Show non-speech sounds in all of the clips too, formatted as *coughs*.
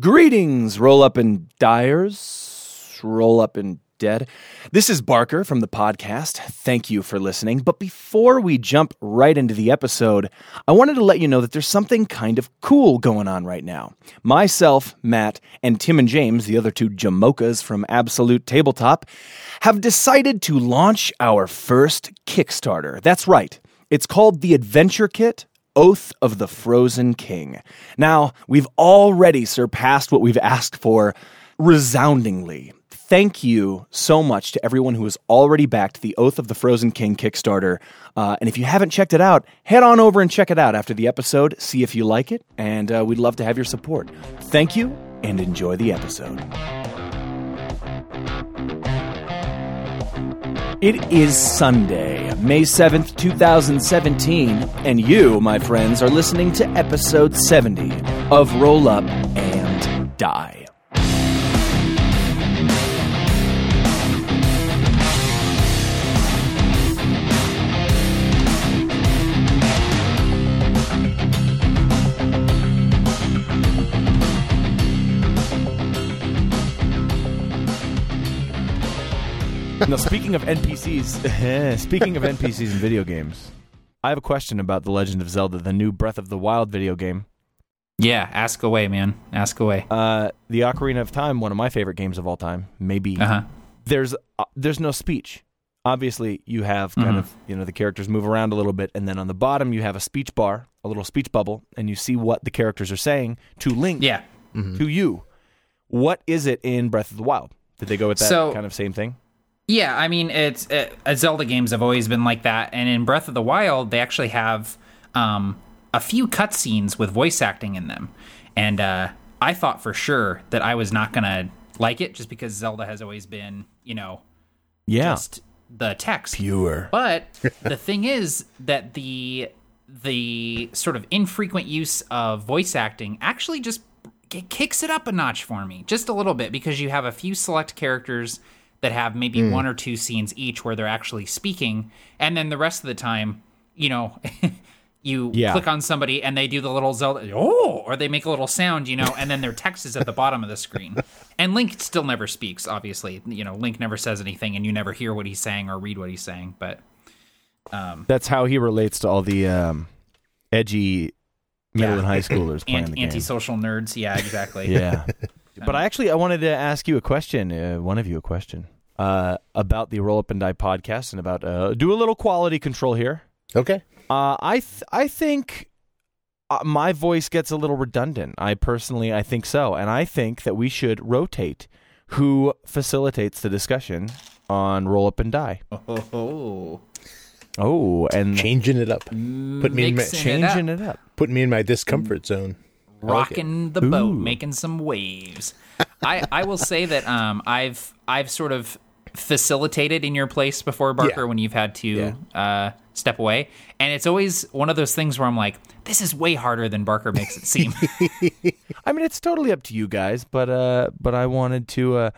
Greetings, roll up and dyers, roll up and dead. This is Barker from the podcast. Thank you for listening. But before we jump right into the episode, I wanted to let you know that there's something kind of cool going on right now. Myself, Matt, and Tim and James, the other two Jamokas from Absolute Tabletop, have decided to launch our first Kickstarter. That's right. It's called the Adventure Kit Oath of the Frozen King. Now, we've already surpassed what we've asked for resoundingly. Thank you so much to everyone who has already backed the Oath of the Frozen King Kickstarter. Uh, and if you haven't checked it out, head on over and check it out after the episode, see if you like it, and uh, we'd love to have your support. Thank you, and enjoy the episode. It is Sunday, May 7th, 2017, and you, my friends, are listening to episode 70 of Roll Up and Die. Now, speaking of NPCs, *laughs* *laughs* speaking of NPCs in video games, I have a question about The Legend of Zelda, the new Breath of the Wild video game. Yeah, ask away, man. Ask away. Uh, the Ocarina of Time, one of my favorite games of all time, maybe. Uh-huh. There's uh, there's no speech. Obviously, you have kind Mhm. of you know the characters move around a little bit, and then on the bottom you have a speech bar, a little speech bubble, and you see what the characters are saying to link Yeah. to you. What is it in Breath of the Wild? Did they go with that So- kind of same thing? Yeah, I mean, it's uh, uh, Zelda games have always been like that, and in Breath of the Wild, they actually have um, a few cutscenes with voice acting in them, and uh, I thought for sure that I was not gonna like it just because Zelda has always been, you know, Yeah, just the text. pure. But *laughs* the thing is that the the sort of infrequent use of voice acting actually just it kicks it up a notch for me, just a little bit, because you have a few select characters that have maybe one or two scenes each where they're actually speaking, and then the rest of the time, you know. *laughs* You Yeah. click on somebody and they do the little Zelda, oh, or they make a little sound, you know, and then their text is at the bottom of the screen. *laughs* And Link still never speaks, obviously. You know, Link never says anything and you never hear what he's saying or read what he's saying. But That's how he relates to all the um, edgy middle Yeah. and high schoolers *laughs* playing Ant- the game. antisocial nerds, yeah, exactly. Yeah. But I actually I wanted to ask you a question, uh, one of you a question uh, about the Roll Up and Die podcast and about uh, do a little quality control here. Okay. Uh, I th- I think uh, my voice gets a little redundant. I personally I think so, and I think that we should rotate who facilitates the discussion on Roll Up and Die. Oh, Oh, and Changing it up. Put me in my, Mixing it changing up. it up. putting me in my discomfort zone. I like rocking the boat, making some waves. I I will say that um I've I've sort of facilitated in your place before Barker Yeah. when you've had to Yeah. uh step away, and it's always one of those things where I'm like, this is way harder than Barker makes it seem. *laughs* I mean, it's totally up to you guys, but uh, but I wanted to. Uh,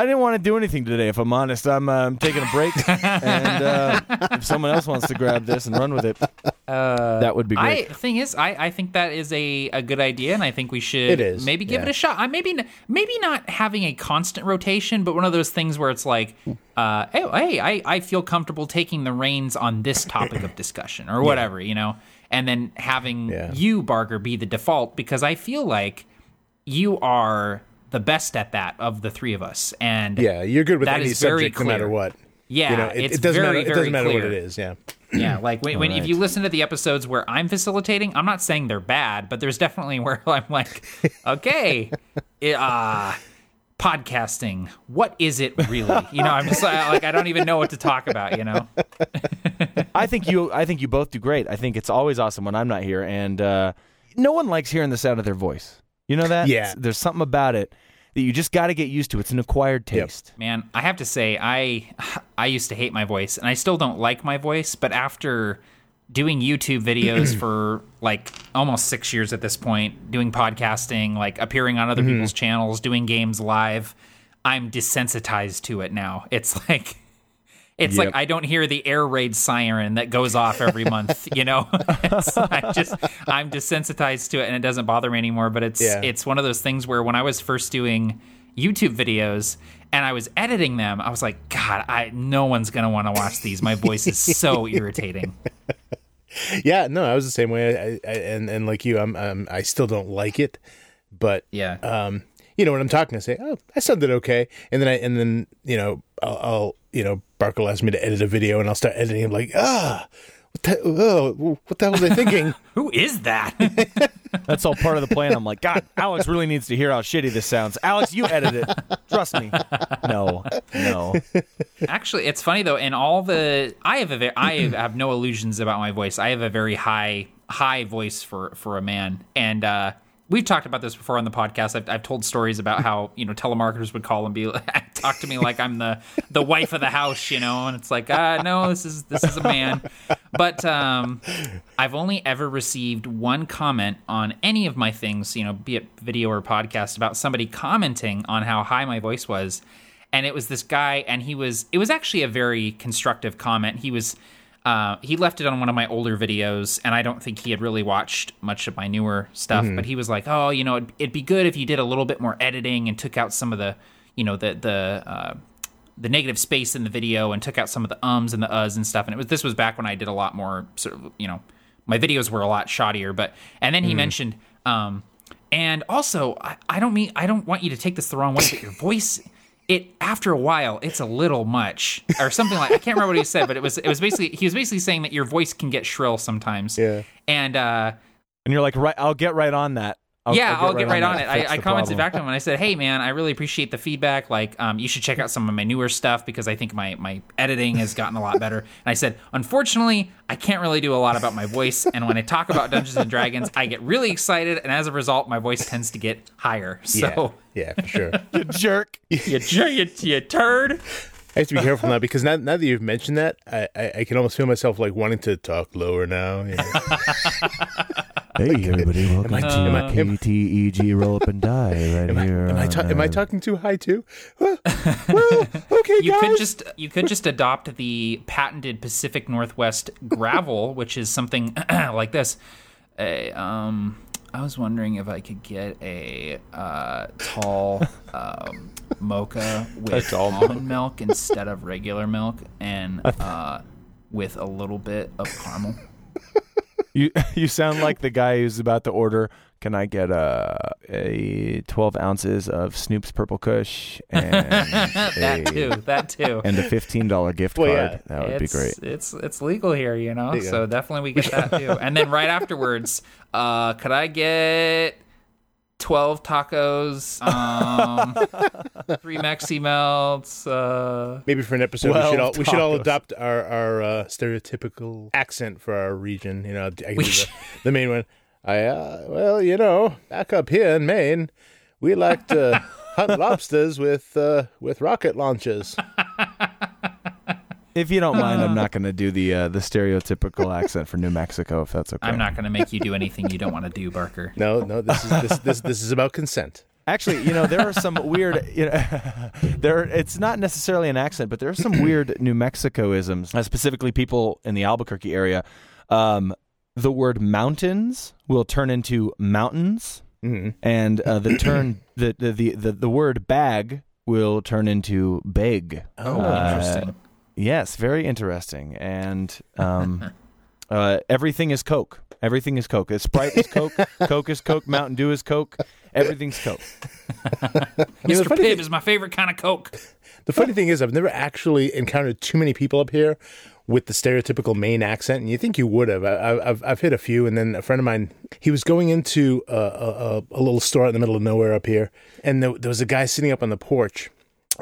I didn't want to do anything today. If I'm honest, I'm, uh, I'm taking a break, *laughs* and uh, if someone else wants to grab this and run with it, that would be I great. thing is, I, I think that is a, a good idea, and I think we should It is, maybe give yeah. it a shot. I maybe maybe not having a constant rotation, but one of those things where it's like, uh, hey, hey I, I feel comfortable taking the reins on this topic of discussion or *laughs* whatever, you know, and then having Yeah. you Barker be the default because I feel like you are the best at that of the three of us, and Yeah, you're good with That any is very subject, no matter clear. what. yeah, You know, it, it's it doesn't very matter. It doesn't matter what it is. Yeah. Yeah, like when, when if you listen to the episodes where I'm facilitating, I'm not saying they're bad, but there's definitely *laughs* where I'm like, okay, it, *laughs* uh, podcasting, what is it really? You know, I'm just like, like I don't even know what to talk about. You know, *laughs* I think you. I think you both do great. I think it's always awesome when I'm not here, and uh, no one likes hearing the sound of their voice. You know that? Yeah. There's something about it that you just got to get used to. It's an acquired Yep. taste. man, I have to say, I I used to hate my voice, and I still don't like my voice, but after doing YouTube videos *clears throat* for like almost six years at this point, doing podcasting, like appearing on other mm-hmm. people's channels, doing games live, I'm desensitized to it now. It's *laughs* like It's Yep. like I don't hear the air raid siren that goes off every month. *laughs* You know, *laughs* I just I'm desensitized to it, and it doesn't bother me anymore. But it's Yeah. it's one of those things where when I was first doing YouTube videos and I was editing them, I was like, God, I no one's gonna want to watch these. My voice is so *laughs* irritating. Yeah, no, I was the same way. I, I, and and like you, I'm, um, I still don't like it, but Yeah. um, you know, when I'm talking, I say, "Oh, I sounded okay," and then I, and then you know, I'll, I'll you know, Barker will ask me to edit a video, and I'll start editing. I'm like, ah, what the, oh, what the hell was I thinking? *laughs* Who is that? *laughs* That's all part of the plan. I'm like, God, Alex really needs to hear how shitty this sounds. Alex, you edit it. Trust me. No, no. Actually, it's funny though. In all the, I have a, ve- I have no illusions about my voice. I have a very high, high voice for for a man, and uh, we've talked about this before on the podcast. I've, I've told stories about how *laughs* you know telemarketers would call and be *laughs* talk to me like I'm the the wife of the house, you know, and it's like, uh, no, this is this is a man. But um, I've only ever received one comment on any of my things, you know, be it video or podcast, about somebody commenting on how high my voice was and it was this guy and he was it was actually a very constructive comment he was uh, he left it on one of my older videos and i don't think he had really watched much of my newer stuff but he was like oh you know it'd, it'd be good if you did a little bit more editing and took out some of the you know the the uh, the negative space in the video and took out some of the ums and the uhs and stuff. And it was this was back when i did a lot more sort of you know my videos were a lot shoddier but and then he mentioned um and also I, I don't mean i don't want you to take this the wrong way but your voice it after a while it's a little much or something like i can't remember what he said but it was it was basically he was basically saying that your voice can get shrill sometimes Yeah. and uh And you're like, right? I'll get right on that. I'll, yeah, I'll get right on, that. it. I, I commented problem. back to him and I said, "Hey, man, I really appreciate the feedback. Like, um, you should check out some of my newer stuff because I think my my editing has gotten a lot better." *laughs* And I said, "Unfortunately, I can't really do a lot about my voice, and when I talk about Dungeons and Dragons, I get really excited, and as a result, my voice tends to get higher." So, yeah, for sure. *laughs* You jerk. *laughs* you, jerk. you, you turd. I have to be careful now because now, now that you've mentioned that, I, I, I can almost feel myself like wanting to talk lower now. you know. Hey *laughs* everybody, welcome I- to am I- KTEG Roll Up and Die right Am I, here. am, I ta- am I talking too high too? Well, *laughs* well, okay, You guys. could just you could just adopt the patented Pacific Northwest gravel, *laughs* which is something *clears throat* like this. A, um, I was wondering if I could get a uh, tall um, mocha with almond milk instead of regular milk, and uh, with a little bit of caramel. You *laughs* you sound like the guy who's about to order. Can I get a a twelve ounces of Snoop's Purple Kush *laughs* and that a, too. That too. and a fifteen dollar gift Well, card? yeah. That would be great. It's it's legal here, you know. you so definitely we *laughs* get that too. And then right afterwards, uh, could I get twelve tacos, um, *laughs* three Mexi melts? Uh, Maybe for an episode, we should all we should all tacos. adopt our our uh, stereotypical accent for our region. You know, I can do the, should- the main one. I uh, well, you know, back up here in Maine, we like to *laughs* hunt lobsters with uh, with rocket launches. *laughs* If you don't mind, I'm not going to do the uh, the stereotypical accent for New Mexico. If that's okay. I'm not going to make you do anything you don't want to do, Barker. No, no, this is this this, this is about consent. Actually, you know, there are some weird. You know, *laughs* there. It's not necessarily an accent, but there are some weird *clears throat* New Mexicoisms. Uh, specifically, people in the Albuquerque area. Um, the word mountains will turn into mountains, Mhm. and uh, the *clears throat* turn the, the the the the word bag will turn into big. Oh, Uh, interesting. Yes, very interesting. And um, *laughs* uh, everything is Coke. Everything is Coke. Sprite is Coke. *laughs* Coke is Coke. Mountain Dew is Coke. Everything's Coke. *laughs* You know, the Mr. Pibb thing- is my favorite kind of Coke. The funny thing is, I've never actually encountered too many people up here with the stereotypical Maine accent, and you think you would have. I, I- I've I've hit a few, and then a friend of mine, he was going into a, a, a- a little store in the middle of nowhere up here, and there, there was a guy sitting up on the porch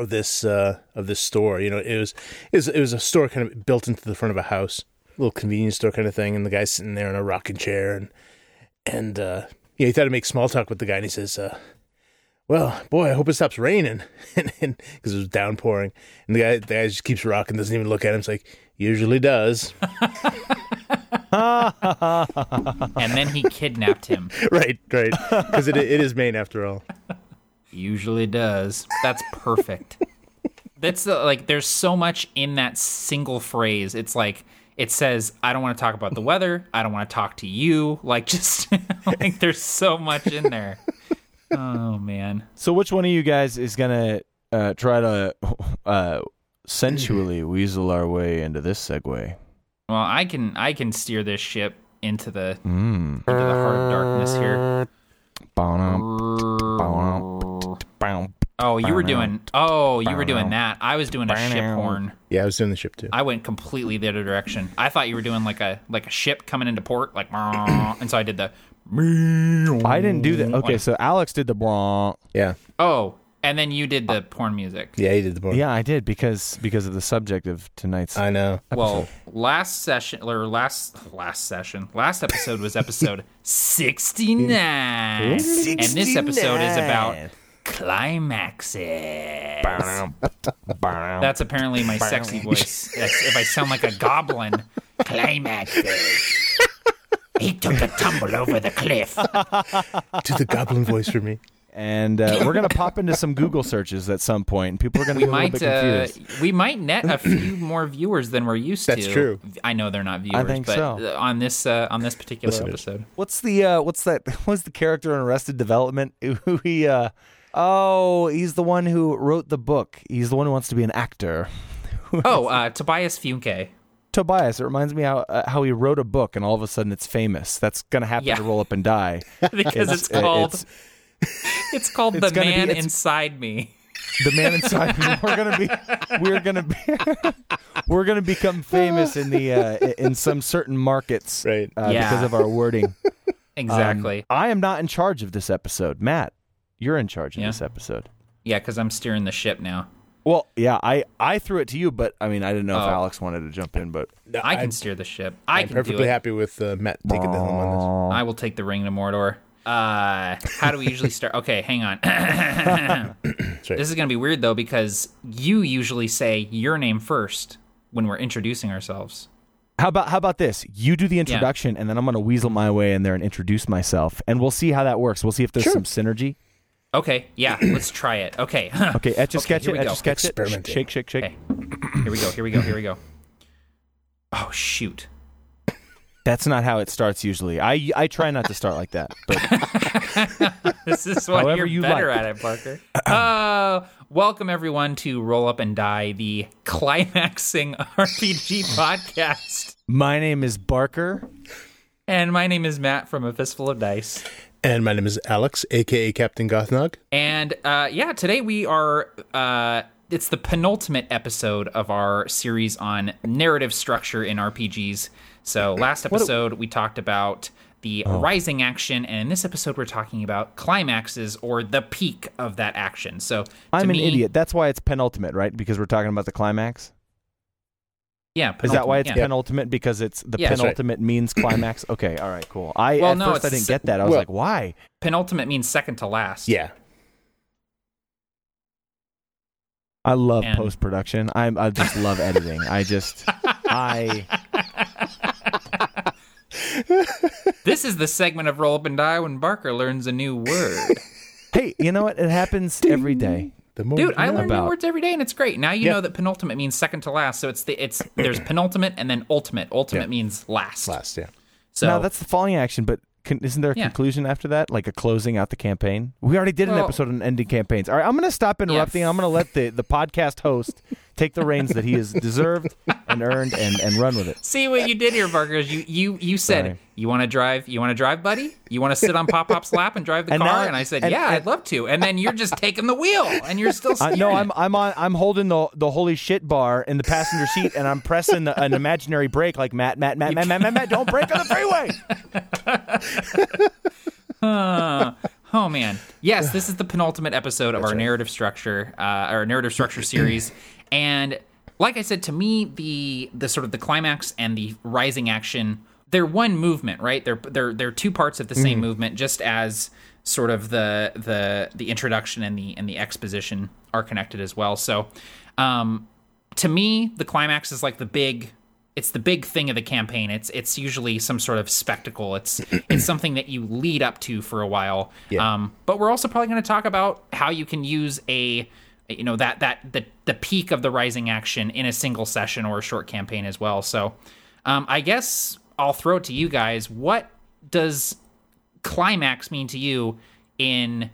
of this uh, of this store. You know, it was it was it was a store kind of built into the front of a house, a little convenience store kind of thing, and the guy's sitting there in a rocking chair, and and uh, yeah, he thought to make small talk with the guy, and he says. Uh, well, boy, I hope it stops raining, *laughs* because it was downpouring, and the guy, the guy just keeps rocking, doesn't even look at him. It's like usually does, *laughs* And then he kidnapped him. *laughs* right, right, because it it is Maine after all. Usually does. That's perfect. *laughs* That's the, like there's so much in that single phrase. It's like it says I don't want to talk about the weather. I don't want to talk to you. Like just *laughs* like there's so much in there. Oh man. So, which one of you guys is gonna uh, try to uh, sensually *laughs* weasel our way into this segue? Well, I can I can steer this ship into the Mm. into the hard darkness here. Oh, you were doing Oh, you were doing that. I was doing a ship horn. Yeah, I was doing the ship too. I went completely the other direction. I thought you were doing like a like a ship coming into port, like, *clears throat* and so I did the. I didn't do that. Okay, so Alex did the blah. Yeah, Oh, and then you did the porn music. yeah, he did the porn. Yeah, I did because because of the subject of tonight's. I know. Well, last session or last last session, last episode was episode *laughs* sixty nine, and this episode is about climaxes. That's apparently my sexy voice. That's, if I sound like a goblin, climaxes. He took a tumble over the cliff. Do the goblin voice for me. And uh, we're gonna pop into some Google searches at some point, and people are gonna We be a little might bit uh, confused. we might net a few more viewers than we're used That's to. true. I know they're not viewers, think but so. uh, on this uh, on this particular Listeners. episode. What's the uh, what's that? *laughs* What's the character in Arrested Development? *laughs* Who he? Uh, oh, he's the one who wrote the book. He's the one who wants to be an actor. *laughs* Oh, uh, Tobias Funke. Tobias. It reminds me how uh, how he wrote a book and all of a sudden it's famous. That's gonna happen Yeah. to roll up and die. because it's, uh, called it's- *laughs* it's, called it's the gonna be- man inside me. *laughs* the man inside me. We're gonna be, we're gonna be, *laughs* we're gonna become famous in the uh, in some certain markets, Right. Uh, Yeah. because of our wording. Exactly. Um, I am not in charge of this episode, Matt. You're in charge of Yeah. this episode. yeah, because I'm steering the ship now. Well, yeah, I I threw it to you, but I mean, I didn't know if Oh. Alex wanted to jump in, but No, I can I'm- steer the ship. I I'm can do perfectly it. happy with uh, Matt taking the helm on this. I will take the ring to Mordor. Uh, how do we usually start? Okay, hang on. *coughs* this. Is gonna be weird though because you usually say your name first when we're introducing ourselves. how about how about this? You do the introduction, and then I'm gonna weasel my way in there and introduce myself, and we'll see how that works. We'll see if there's Sure. some synergy. Okay, yeah, *coughs* let's try it. Okay. Okay, etch a *laughs* sketch here it, etch a sketch it, shake, shake, shake. Okay. Here we go. Here we go. Here we go. Oh shoot. That's not how it starts usually. I I try not to start like that, but *laughs* This is why However you're you better like. at it, Barker. Uh, welcome everyone to Roll Up and Die, the climaxing *laughs* RPG podcast. my name is Barker. And my name is Matt from A Fistful of Dice. And my name is Alex, aka Captain Gothnog. And uh, yeah, today we are. Uh, it's the penultimate episode of our series on narrative structure in RPGs. So last episode we talked about the Oh. rising action, and in this episode we're talking about climaxes or the peak of that action. So to I'm an idiot. That's why it's penultimate, right? Because we're talking about the climax. Yeah, Is that why it's yeah. penultimate? Because it's the Yeah. That's right. penultimate means *clears throat* climax. Okay, all right, cool. I Well, at no, first I didn't get that. I was well- like, why? penultimate means second to last. Yeah. I love post production. I I just love editing. I just *laughs* I This is the segment of Roll Up and Die when Barker learns a new word. *laughs* hey, you know what? It happens every day. The more Dude, I learn about- new words every day and it's great. Now you Yeah. know that penultimate means second to last. So it's the it's there's penultimate and then ultimate. Ultimate Yeah. means last. last. Yeah. So now that's the falling action, but can, isn't there a Yeah. conclusion after that, like a closing out the campaign? We already did an Well- episode on ending campaigns. All right, I'm going to stop interrupting. I'm going to let the the podcast host take the reins that he has *laughs* deserved and earned, and and run with it. See what you did here, Barker. Is you you you said Sorry. you want to drive. You want to drive, buddy. You want to sit on Pop Pop's lap and drive the And car. now- and I said, and- yeah, and- I'd love to. And then you're just taking the wheel, and you're still. Uh, no. I'm I'm on I'm holding the the holy shit bar in the passenger seat, and I'm pressing the, an imaginary brake like Matt Matt Matt Matt Matt Matt, Matt don't brake on the freeway. *laughs* Uh, oh man, yes, this is the penultimate episode of our narrative structure, uh, our narrative structure series, and like I said, to me, the the sort of the climax and the rising action, they're one movement, right? They're they're they're two parts of the same movement, just as sort of the the the introduction and the and the exposition are connected as well. So, um, to me, the climax is like the big it's the big thing of the campaign. It's it's usually some sort of spectacle. It's *clears throat* it's something that you lead up to for a while. Yeah. Um, but we're also probably going to talk about how you can use a you know that that the the peak of the rising action in a single session or a short campaign as well. So, um, I guess I'll throw it to you guys. What does climax mean to you in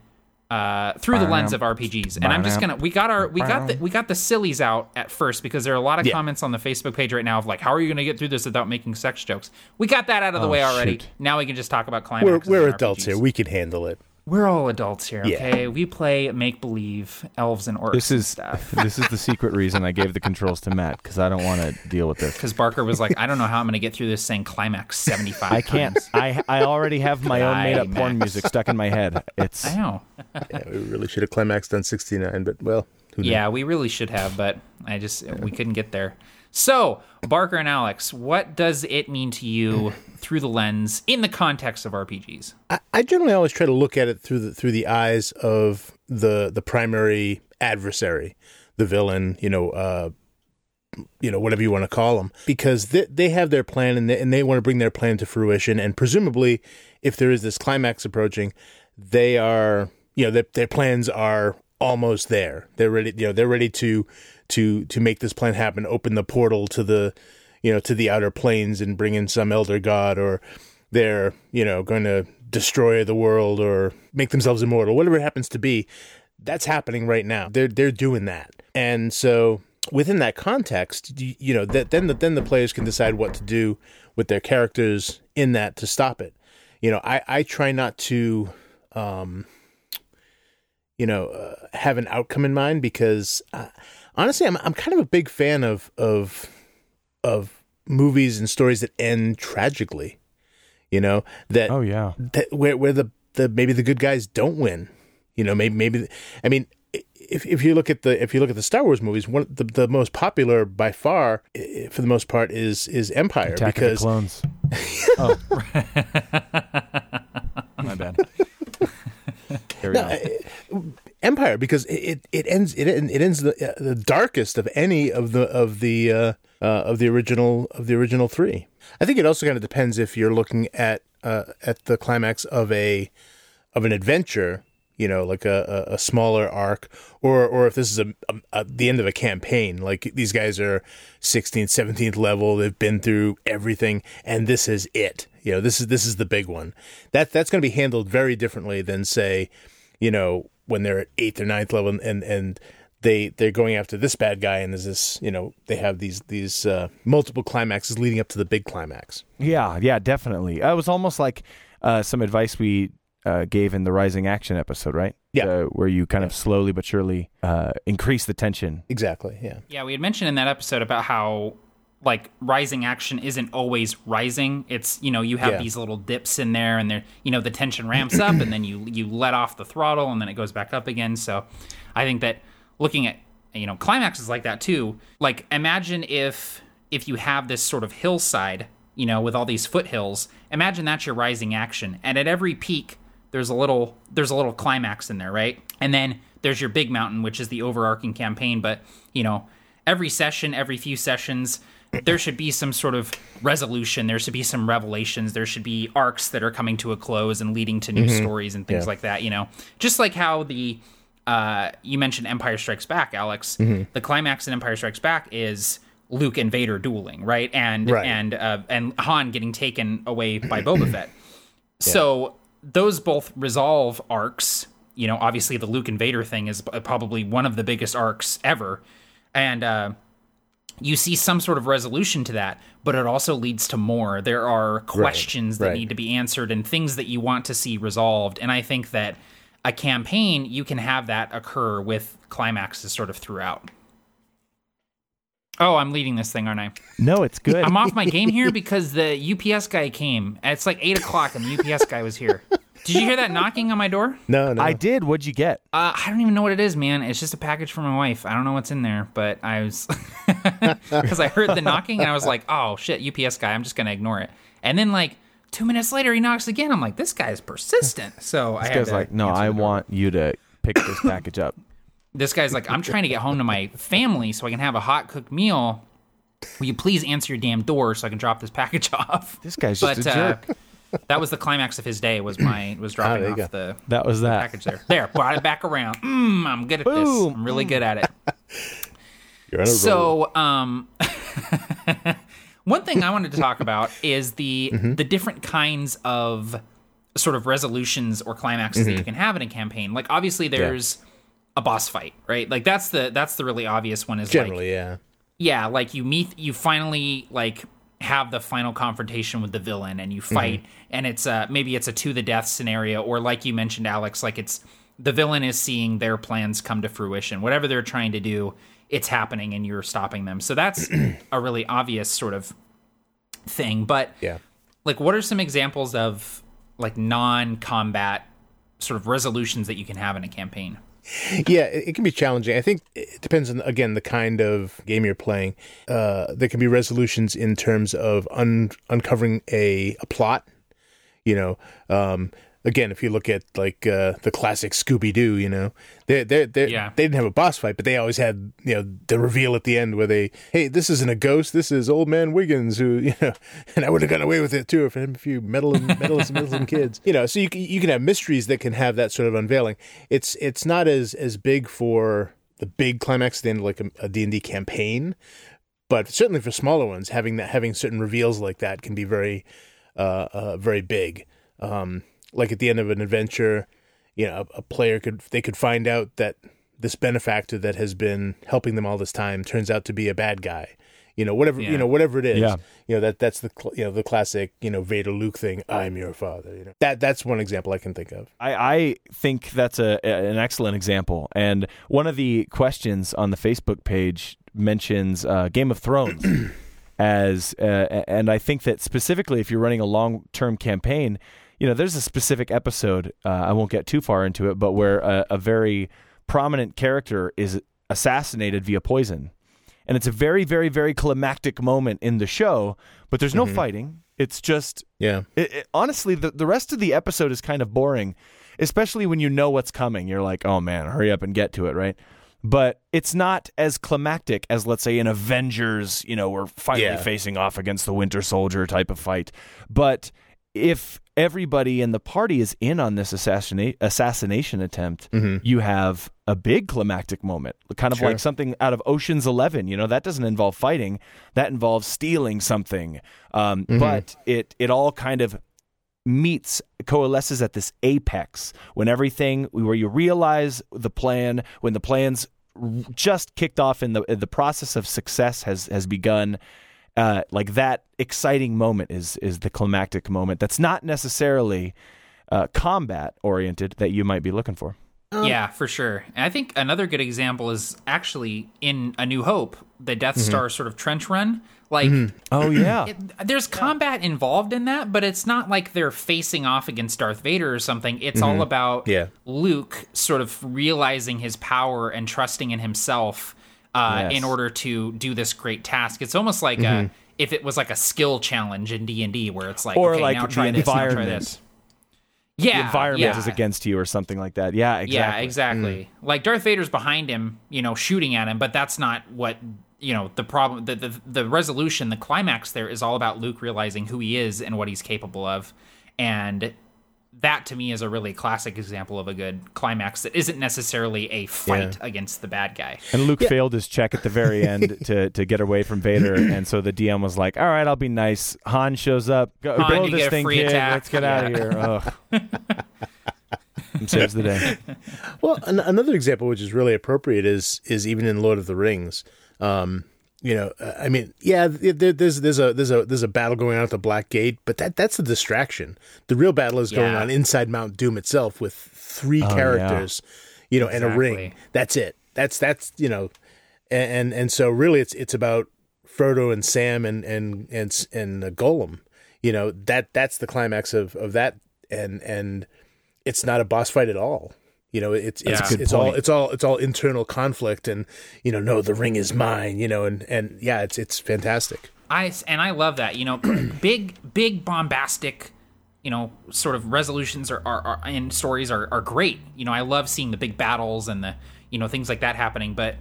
uh, through the lens of RPGs? And I'm just gonna we got our we got the we got the sillies out at first because there are a lot of comments on the Facebook page right now of like, how are you gonna get through this without making sex jokes? We got that out of the way already. shoot. Now we can just talk about We're climax. we're adults here. We can handle it. We're all adults here, Yeah. okay? We play make believe elves and orcs This and is stuff. *laughs* this is the secret reason I gave the controls to Matt because I don't want to deal with this. Because Barker was like, I don't know how I'm going to get through this saying climax 75 I can't. times. I I already have my own made up porn music stuck in my head. It's I know. Yeah, we really should have climaxed on 69, but well, who knows? Yeah, we really should have, but I just, we couldn't get there. So, Barker and Alex, what does it mean to you through the lens in the context of RPGs? I, I generally always try to look at it through the through the eyes of the the primary adversary, the villain, you know, uh, you know, whatever you want to call them, because they they have their plan and they, and they want to bring their plan to fruition, and presumably, if there is this climax approaching, they are, you know, their their plans are almost there. They're ready, you know, they're ready to to to make this plan happen, open the portal to the you know to the outer planes and bring in some elder god or they're you know going to destroy the world or make themselves immortal whatever it happens to be that's happening right now. They're they're doing that. And so within that context you, you know that then the, then the players can decide what to do with their characters in that to stop it. You know i i try not to um you know uh, have an outcome in mind because uh, honestly i'm i'm kind of a big fan of of of movies and stories that end tragically you know that oh yeah. that where where the the maybe the good guys don't win you know maybe maybe i mean if if you look at the if you look at the Star Wars movies, one the, the most popular by far, for the most part, is is Empire Attack because of the Clones. *laughs* oh, *laughs* my bad. *laughs* Carry on. Empire because it, it, ends it, it ends the, uh, the darkest of any of the of the uh, uh, of the original of the original three. I think it also kind of depends if you're looking at uh, at the climax of a of an adventure, you know, like a, a, a smaller arc, or or if this is a, a, a the end of a campaign, like these guys are 16th, 17th level, they've been through everything, and this is it. You know, this is this is the big one. That that's going to be handled very differently than say, you know, when they're at eighth or ninth level and and they they're going after this bad guy, and there's this, you know, they have these these uh, multiple climaxes leading up to the big climax. Yeah, yeah, definitely. It was almost like uh, some advice we uh, gave in the Rising Action episode, right? Yeah. Uh, where you kind of slowly but surely uh, increase the tension. Exactly. Yeah. Yeah, we had mentioned in that episode about how like rising action isn't always rising. It's you know you have Yeah. these little dips in there, and there you know the tension ramps up, and then you you let off the throttle, and then it goes back up again. So I think that looking at you know climaxes like that too. Like imagine if if you have this sort of hillside, you know, with all these foothills. Imagine that's your rising action, and at every peak there's a little there's a little climax in there, right? And then there's your big mountain, which is the overarching campaign. But you know, every session, every few sessions, there should be some sort of resolution. There should be some revelations. There should be arcs that are coming to a close and leading to new stories and things Yeah. like that. You know, just like how the uh, you mentioned Empire Strikes Back, Alex. The climax in Empire Strikes Back is Luke and Vader dueling, right? And Right. and uh, and Han getting taken away by *clears throat* Boba Fett. So those both resolve arcs. You know, obviously the Luke and Vader thing is probably one of the biggest arcs ever, and uh, you see some sort of resolution to that. But it also leads to more. There are questions that right. need to be answered and things that you want to see resolved. And I think that a campaign you can have that occur with climaxes sort of throughout. Oh, I'm leading this thing, aren't I? No, it's good. I'm off my game here *laughs* because the UPS guy came. It's like eight o'clock and the UPS guy was here. Did you hear that knocking on my door? *laughs* No, no. I did. What'd you get? Uh, I don't even know what it is, man. It's just a package for my wife. I don't know what's in there, but I was *laughs* because I heard the knocking and I was like, "Oh shit, UPS guy." I'm just gonna ignore it. And then like two minutes later, he knocks again. I'm like, "This guy's persistent." So I This had guy's like, no, I want you to pick this package up. *laughs* This guy's like, "I'm trying to get home to my family so I can have a hot cooked meal." Will you please answer your damn door so I can drop this package off? This guy's just But, a uh, jerk. That was the climax of his day. Was my was dropping there you off go. the That was that. package there. There, brought it back around. Mm, I'm good at this. I'm really good at it. *laughs* You're on a roll. So, um, *laughs* one thing I wanted to talk about is the Mm-hmm. the different kinds of sort of resolutions or climaxes that you can have in a campaign. Like, obviously, there's a boss fight, right? Like that's the that's the really obvious one. Is generally, like, yeah. yeah, like you meet, you finally like have the final confrontation with the villain, and you mm-hmm. fight, and it's a, maybe it's a to the death scenario, or like you mentioned, Alex, like it's the villain is seeing their plans come to fruition. Whatever they're trying to do, it's happening, and you're stopping them. So that's *clears throat* a really obvious sort of thing. But Yeah. like, what are some examples of like non-combat sort of resolutions that you can have in a campaign? Yeah, it, can be challenging. I think it depends on again the kind of game you're playing. Uh, there can be resolutions in terms of un- uncovering a, a plot. You know, um, again, if you look at like uh, the classic Scooby Doo, you know, they they they Yeah. they didn't have a boss fight, but they always had you know the reveal at the end where they, hey, this isn't a ghost, this is Old Man Wiggins, who *laughs* you know, and I would have got away with it too if I had a few meddling meddlesome, meddlesome kids, you know. So you can, you can have mysteries that can have that sort of unveiling. It's it's not as as big for the big climax at the end of like a, a D&D campaign, but certainly for smaller ones, having that having certain reveals like that can be very uh, uh, very big. Um, like at the end of an adventure, you know, a, a player could they could find out that this benefactor that has been helping them all this time turns out to be a bad guy. You know, whatever Yeah. you know, whatever it is. Yeah. You know that that's the cl- you know the classic you know Vader Luke thing. I'm your father. You know that that's one example I can think of. I, I think that's a, a- an excellent example. And one of the questions on the Facebook page mentions uh, Game of Thrones *clears throat* as, uh, and I think that specifically if you're running a long term campaign, you know, there's a specific episode. Uh, I won't get too far into it, but where a, a very prominent character is assassinated via poison. And it's a very, very, very climactic moment in the show, but there's no fighting. It's just Yeah. it, it- honestly, the, the rest of the episode is kind of boring, especially when you know what's coming. You're like, oh man, hurry up and get to it, right? But it's not as climactic as, let's say, in Avengers, you know, we're finally Yeah. facing off against the Winter Soldier type of fight. But if everybody in the party is in on this assassina- assassination attempt, you have a big climactic moment, kind of Sure. like something out of Ocean's Eleven. You know, that doesn't involve fighting; that involves stealing something. Um, But it it all kind of meets coalesces at this apex when everything where you realize the plan when the plans just kicked off and the the process of success has has begun uh, like that exciting moment is is the climactic moment that's not necessarily uh, combat oriented that you might be looking for Yeah, for sure. And I think another good example is actually in A New Hope, the Death Star sort of trench run. Like, oh yeah *clears throat* it, there's combat involved in that, but it's not like they're facing off against Darth Vader or something. It's all about Yeah. Luke sort of realizing his power and trusting in himself uh, Yes. in order to do this great task. It's almost like a, if it was like a skill challenge in D and D, where it's like, Or okay, like now try this, now try this. Yeah, the environment yeah. is against you or something like that yeah exactly Yeah, exactly. Like Darth Vader's behind him, you know, shooting at him, but that's not what you know. The problem, the, the the resolution, the climax there is all about Luke realizing who he is and what he's capable of, and that to me is a really classic example of a good climax that isn't necessarily a fight against the bad guy. And Luke failed his check at the very *laughs* end to, to get away from Vader, and so the DM was like, "All right, I'll be nice." Han shows up, go, Han, blow you this get a thing, free kid. attack. Let's get out of here. Ugh. *laughs* and saves the day. Well, an- another example which is really appropriate is is even in Lord of the Rings. Um, you know, uh, I mean, yeah, there, there's there's a there's a there's a battle going on at the Black Gate, but that that's a distraction. The real battle is going Yeah. on inside Mount Doom itself with three Oh, yeah. characters, you know, and a ring. That's it. That's that's you know, and and, and so really it's it's about Frodo and Sam and and and and uh, Gollum. You know that that's the climax of of that, and and it's not a boss fight at all. You know, it's it's That's a good it's all it's all it's all internal conflict, and you know, no, the ring is mine. You know, and and yeah, it's it's fantastic. I and I love that. You know, *clears throat* big big bombastic, you know, sort of resolutions are, are, are and stories are are great. You know, I love seeing the big battles and the you know things like that happening. But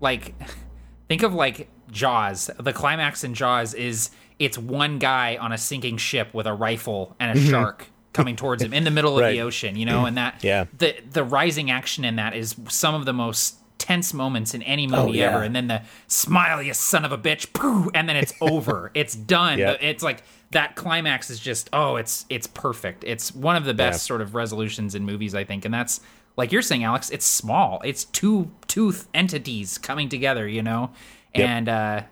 like *laughs* Think of like Jaws. The climax in Jaws is it's one guy on a sinking ship with a rifle and a mm-hmm. shark coming towards him in the middle of Right. the ocean, you know, and that Yeah. the the rising action in that is some of the most tense moments in any movie yeah. ever and then the smile you son of a bitch pooh, and then it's over *laughs* it's done Yeah. it's like that climax is just oh it's it's perfect it's one of the best sort of resolutions in movies i think and that's like you're saying alex it's small it's two two entities coming together you know Yep. and uh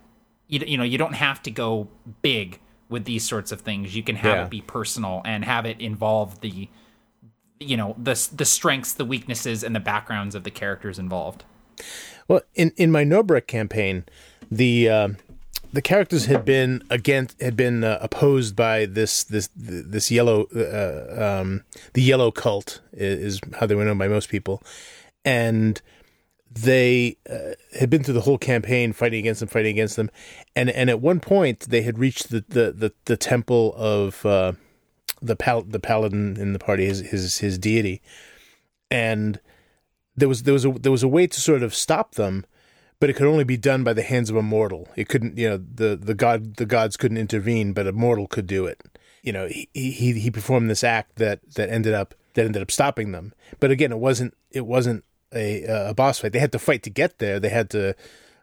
you, you know you don't have to go big with these sorts of things. You can have Yeah. it be personal and have it involve the you know the the strengths the weaknesses and the backgrounds of the characters involved. Well, in in my Nobrek campaign, the uh, the characters had been against had been uh, opposed by this this this yellow uh, um, the yellow cult is, is how they were known by most people, and they uh, had been through the whole campaign fighting against them, fighting against them, and and at one point they had reached the the the, the temple of uh, the pal- the paladin in the party, his his his deity, and there was there was a there was a way to sort of stop them, but it could only be done by the hands of a mortal. It couldn't, you know, the the god the gods couldn't intervene, but a mortal could do it. You know, he he he performed this act that that ended up that ended up stopping them. But again, it wasn't it wasn't a a boss fight. They had to fight to get there. They had to.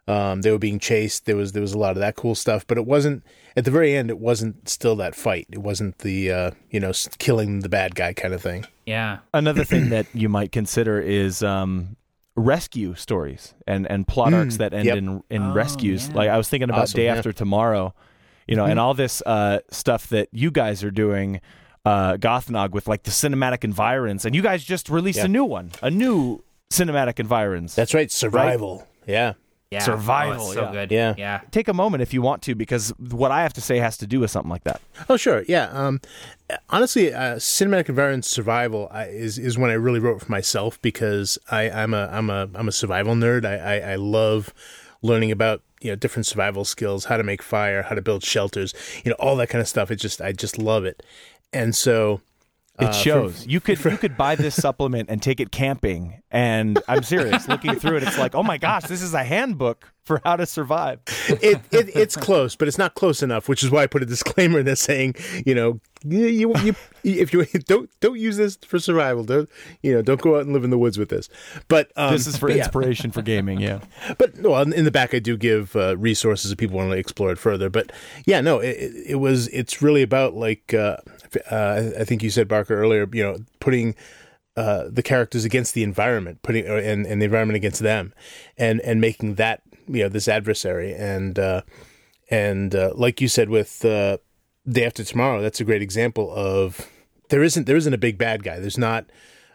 Um, they were being chased. There was there was a lot of that cool stuff, but it wasn't at the very end. It wasn't still that fight. It wasn't the uh, you know killing the bad guy kind of thing. yeah Another thing that you might consider is um, rescue stories and, and plot arcs that end yep. in in Oh, rescues. yeah. Like I was thinking about Awesome, Day yeah. After Tomorrow, you know, and all this uh, stuff that you guys are doing. Uh, Gothnog with like the cinematic environs, and you guys just released Yeah. a new one, a new cinematic environs. That's right, survival. Yeah, yeah Survival, oh, so yeah. good Yeah. yeah Take a moment if you want to, because what I have to say has to do with something like that. Oh, sure. Yeah. Um, honestly, uh, cinematic environment survival is is when I really wrote for myself because I, I'm a I'm a I'm a survival nerd. I, I, I love learning about you know different survival skills, how to make fire, how to build shelters, you know all that kind of stuff. It just I just love it, and so. It uh, for- shows. you could you could buy this supplement and take it camping. And I'm serious. *laughs* looking through it, it's like, oh my gosh, this is a handbook for how to survive. it, it it's close, but it's not close enough, which is why I put a disclaimer in there saying, you know, you, you, you if you *laughs* don't don't use this for survival, don't you know, don't go out and live in the woods with this. But um, This is for yeah. inspiration for gaming. Yeah. *laughs* But well, in the back, I do give uh, resources if people want to explore it further. But yeah, no, it, it it was. It's really about like uh, uh, I think you said Barker earlier. You know, putting uh, the characters against the environment, putting uh, and, and the environment against them, and and making that you know this adversary. And uh, and uh, like you said with uh, Day After Tomorrow, that's a great example of there isn't there isn't a big bad guy. There's not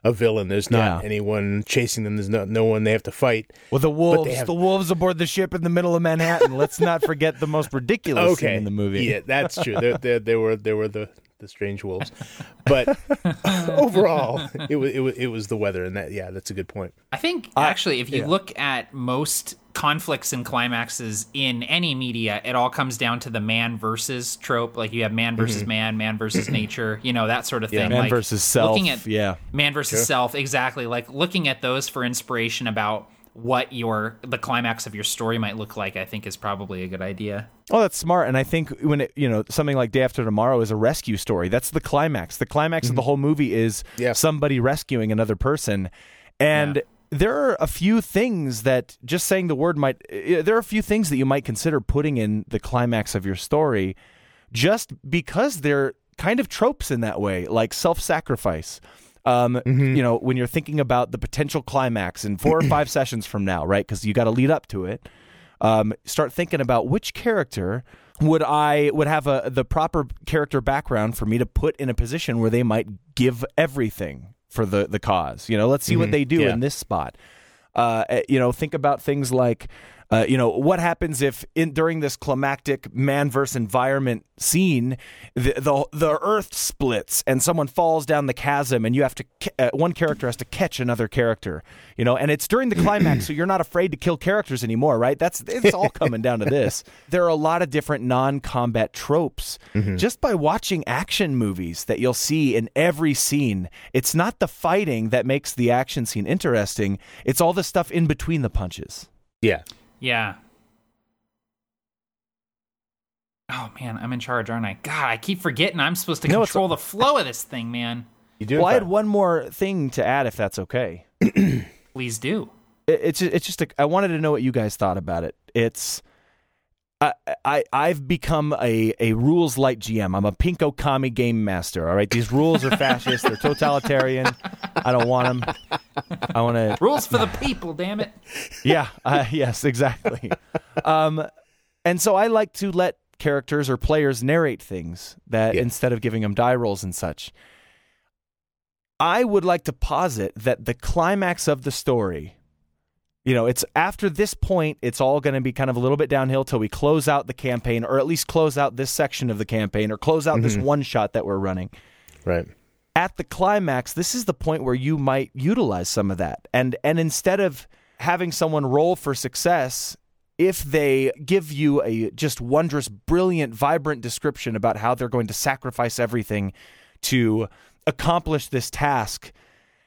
a villain. There's not Yeah. anyone chasing them. There's no no one they have to fight. Well, the wolves, have- the wolves aboard the ship in the middle of Manhattan. Let's not forget the most ridiculous scene in the movie. Yeah, that's true. there, there, there were there were the, the strange wolves, but *laughs* overall, it was it was it was the weather, and that yeah, that's a good point. I think actually, if you yeah. look at most conflicts and climaxes in any media, it all comes down to the man versus trope. Like you have man versus man, man versus *clears throat* nature, you know that sort of thing. Mm-hmm. Man like, versus self. Looking at yeah. man versus self, exactly. Like looking at those for inspiration about what your the climax of your story might look like. I think is probably a good idea. Oh, that's smart. And I think when it, you know, something like Day After Tomorrow is a rescue story. That's the climax. The climax of the whole movie is Yeah. somebody rescuing another person. And Yeah. there are a few things that just saying the word might, uh, there are a few things that you might consider putting in the climax of your story just because they're kind of tropes in that way, like self Um, You know, when you're thinking about the potential climax in four or five *clears throat* sessions from now, right? Because you got to lead up to it um, start thinking about which character would I would have a the proper character background for me to put in a position where they might give everything for the the cause. You know, let's see what they do Yeah. in this spot. Uh, eh, you know, think about things like. Uh, you know what happens if in during this climactic man versus environment scene the, the the earth splits and someone falls down the chasm and you have to uh, one character has to catch another character you know and it's during the climax so you're not afraid to kill characters anymore right? That's it's all coming down to this. *laughs* There are a lot of different non-combat tropes just by watching action movies that you'll see in every scene. It's not the fighting that makes the action scene interesting. It's all the stuff in between the punches. Yeah, yeah. Oh man, I'm in charge, aren't I? God, I keep forgetting I'm supposed to control the flow of this thing, man. You do. Well, I had one more thing to add, if that's okay. Please do. It, it's it's just a, I wanted to know what you guys thought about it. It's I, I I've become a, a rules light GM. I'm a pinko kami game master. All right, these rules are fascist. They're totalitarian. I don't want them. I want to. Rules for the people, damn it. Yeah. Uh, yes. Exactly. Um, and so I like to let characters or players narrate things that Yeah. instead of giving them die rolls and such. I would like to posit that the climax of the story, you know, it's after this point, it's all going to be kind of a little bit downhill till we close out the campaign, or at least close out this section of the campaign, or close out this mm-hmm. one shot that we're running right. at the climax, this is the point where you might utilize some of that. And and instead of having someone roll for success, if they give you a just wondrous, brilliant, vibrant description about how they're going to sacrifice everything to accomplish this task,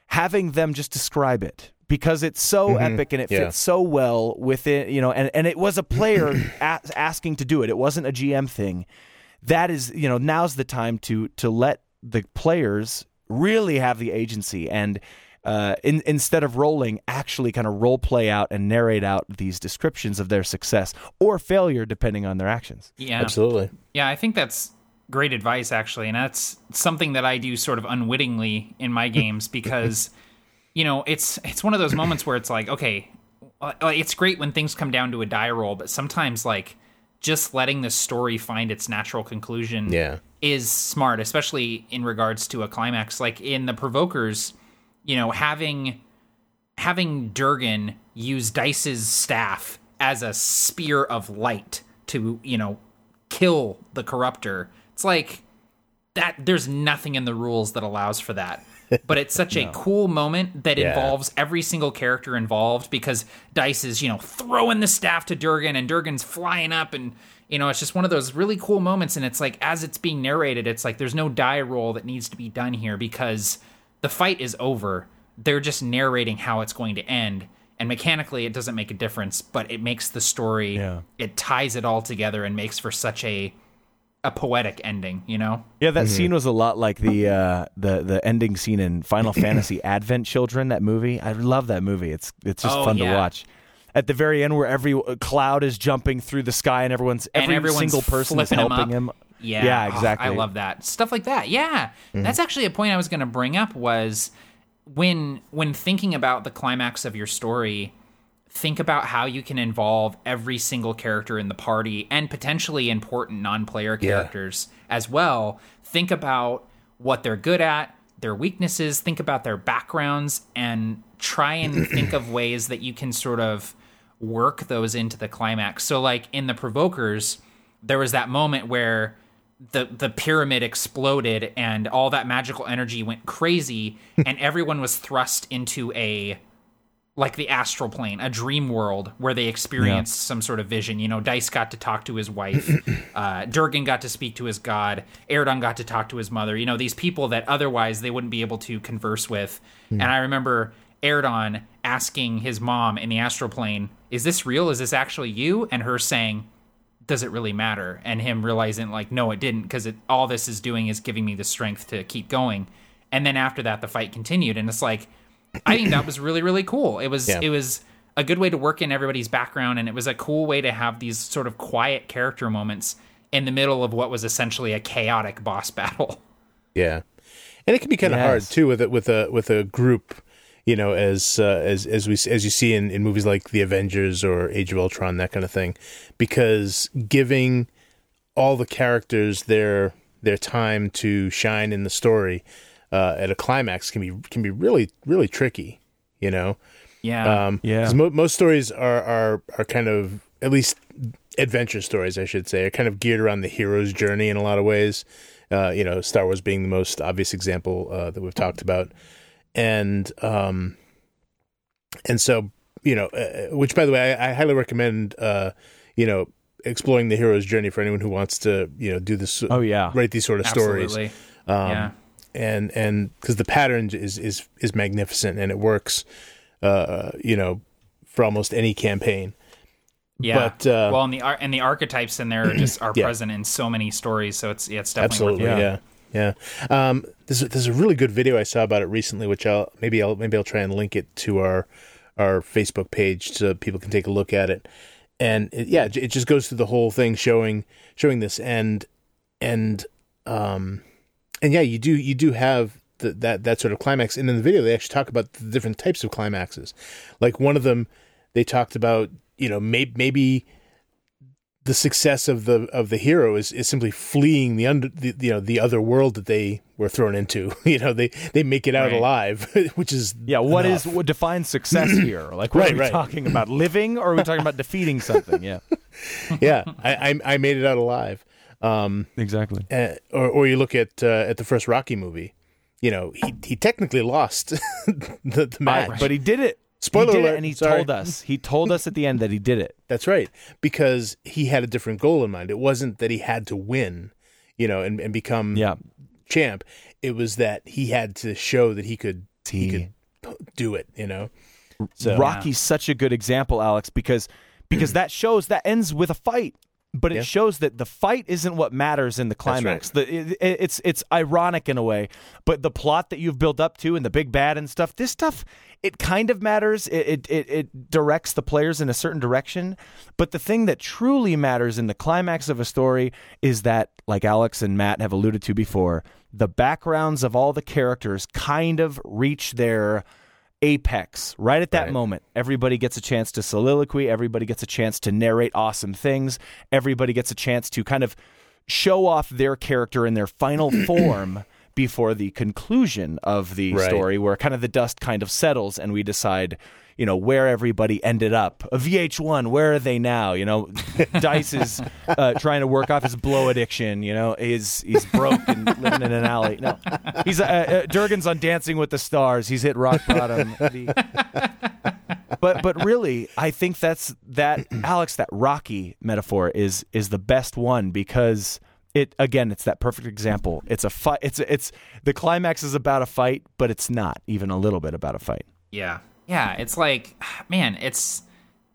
having them just describe it because it's so epic and it Yeah. fits so well within, you know, and, and it was a player *clears throat* a- asking to do it. It wasn't a GM thing that is you know now's the time to to let the players really have the agency and uh, in, instead of rolling, actually kind of role play out and narrate out these descriptions of their success or failure, depending on their actions. Yeah. Absolutely. Yeah, I think that's great advice actually, and that's something that I do sort of unwittingly in my *laughs* games because you know, it's it's one of those moments where it's like, okay, uh, it's great when things come down to a die roll, but sometimes like just letting the story find its natural conclusion Yeah. is smart, especially in regards to a climax. Like in the Provokers, you know, having having Durgan use Dice's staff as a spear of light to, you know, kill the corruptor. It's like that there's nothing in the rules that allows for that. But it's such a cool moment that Yeah. involves every single character involved because Dice is, you know, throwing the staff to Durgan and Durgan's flying up and you know, it's just one of those really cool moments and it's like as it's being narrated, it's like there's no die roll that needs to be done here because the fight is over. They're just narrating how it's going to end. And mechanically it doesn't make a difference, but it makes the story Yeah. it ties it all together and makes for such a a poetic ending, you know? Yeah, that scene was a lot like the uh, the the ending scene in Final *clears throat* Fantasy Advent Children. That movie, I love that movie. It's it's just Oh, fun to watch. At the very end, where every uh, cloud is jumping through the sky and everyone's And every everyone's single person is flipping him helping him. Yeah. yeah, Oh, exactly. I love that. Stuff like that. Yeah. That's actually a point I was going to bring up was when when thinking about the climax of your story, think about how you can involve every single character in the party and potentially important non-player characters as well. Think about what they're good at, their weaknesses, think about their backgrounds and try and *clears throat* think of ways that you can sort of work those into the climax. So like in the provokers, there was that moment where the the pyramid exploded and all that magical energy went crazy *laughs* and everyone was thrust into a like the astral plane, a dream world where they experienced some sort of vision. You know, Dice got to talk to his wife, *clears throat* uh, Durgan got to speak to his god, Erdon got to talk to his mother. You know, these people that otherwise they wouldn't be able to converse with. And I remember Erdon asking his mom in the astral plane, "Is this real? Is this actually you?" And her saying, "Does it really matter?" And him realizing, like, no, it didn't, because all this is doing is giving me the strength to keep going. And then after that, the fight continued, and it's like. I think that was really really cool. It was Yeah. it was a good way to work in everybody's background and it was a cool way to have these sort of quiet character moments in the middle of what was essentially a chaotic boss battle. Yeah, and it can be kind of hard too with a, with a with a group, you know, as uh, as as we as you see in, in movies like The Avengers or Age of Ultron, that kind of thing, because giving all the characters their their time to shine in the story uh, at a climax can be can be really really tricky, you know. Yeah. Um, Yeah. 'cause Mo- most stories are, are are kind of at least adventure stories, I should say, are kind of geared around the hero's journey in a lot of ways. Uh, you know, Star Wars being the most obvious example uh, that we've talked about, and um, and so you know, uh, which by the way, I, I highly recommend. Uh, you know, exploring the hero's journey for anyone who wants to, you know, do this. Oh, yeah. write these sort of stories um, yeah. And and because the pattern is is is magnificent and it works, uh, you know, for almost any campaign. Yeah. But, uh, well, and the ar- and the archetypes in there are just are *clears throat* Yeah. present in so many stories. So it's yeah, it's definitely Absolutely, worth yeah, yeah. Um, there's a, there's a really good video I saw about it recently, which I'll maybe I'll maybe I'll try and link it to our our Facebook page so people can take a look at it. And it, yeah, it just goes through the whole thing, showing showing this and and um and yeah, you do you do have the, that that sort of climax. And in the video, they actually talk about the different types of climaxes. Like one of them, they talked about you know maybe maybe the success of the of the hero is, is simply fleeing the under the, you know the other world that they were thrown into. *laughs* You know they they make it out Right. alive, *laughs* which is Yeah, what is enough. what defines success *clears throat* here? Like, what Right, are we right. talking about? Living, or are we talking about *laughs* defeating something? Yeah, yeah I, I I made it out alive. Um, exactly. uh, or or you look at uh, at the first Rocky movie, you know he he technically lost *laughs* the, the match, But he did it. Spoiler he did alert, it, and he sorry. told us. He told us at the end that he did it. That's right. Because he had a different goal in mind. It wasn't that he had to win, you know, and, and become Yeah. champ. It was that he had to show that he could he He- could do it, you know. So Rocky's such a good example, Alex, because because *clears throat* that shows that ends with a fight. But it Yeah. shows that the fight isn't what matters in the climax. The, it, it- it's it's ironic in a way, but the plot that you've built up to and the big bad and stuff, this stuff, it kind of matters. It, it it it directs the players in a certain direction. But the thing that truly matters in the climax of a story is that, like Alex and Matt have alluded to before, the backgrounds of all the characters kind of reach their apex. Right at that Right. moment everybody gets a chance to soliloquy. Everybody gets a chance to narrate awesome things. Everybody gets a chance to kind of show off their character in their final *clears throat* form before the conclusion of the Right. story where kind of the dust kind of settles and we decide you know where everybody ended up. A vh1 where are they now? You know *laughs* dice is uh, trying to work off his blow addiction you know he's he's broke and living in an alley. No. He's uh, uh, durgan's on dancing with the stars. He's hit rock bottom. *laughs* The- but but really i think that's that alex that rocky metaphor is is the best one because it again it's that perfect example it's a fight it's it's the climax is about a fight but it's not even a little bit about a fight Yeah. Yeah, it's like man, it's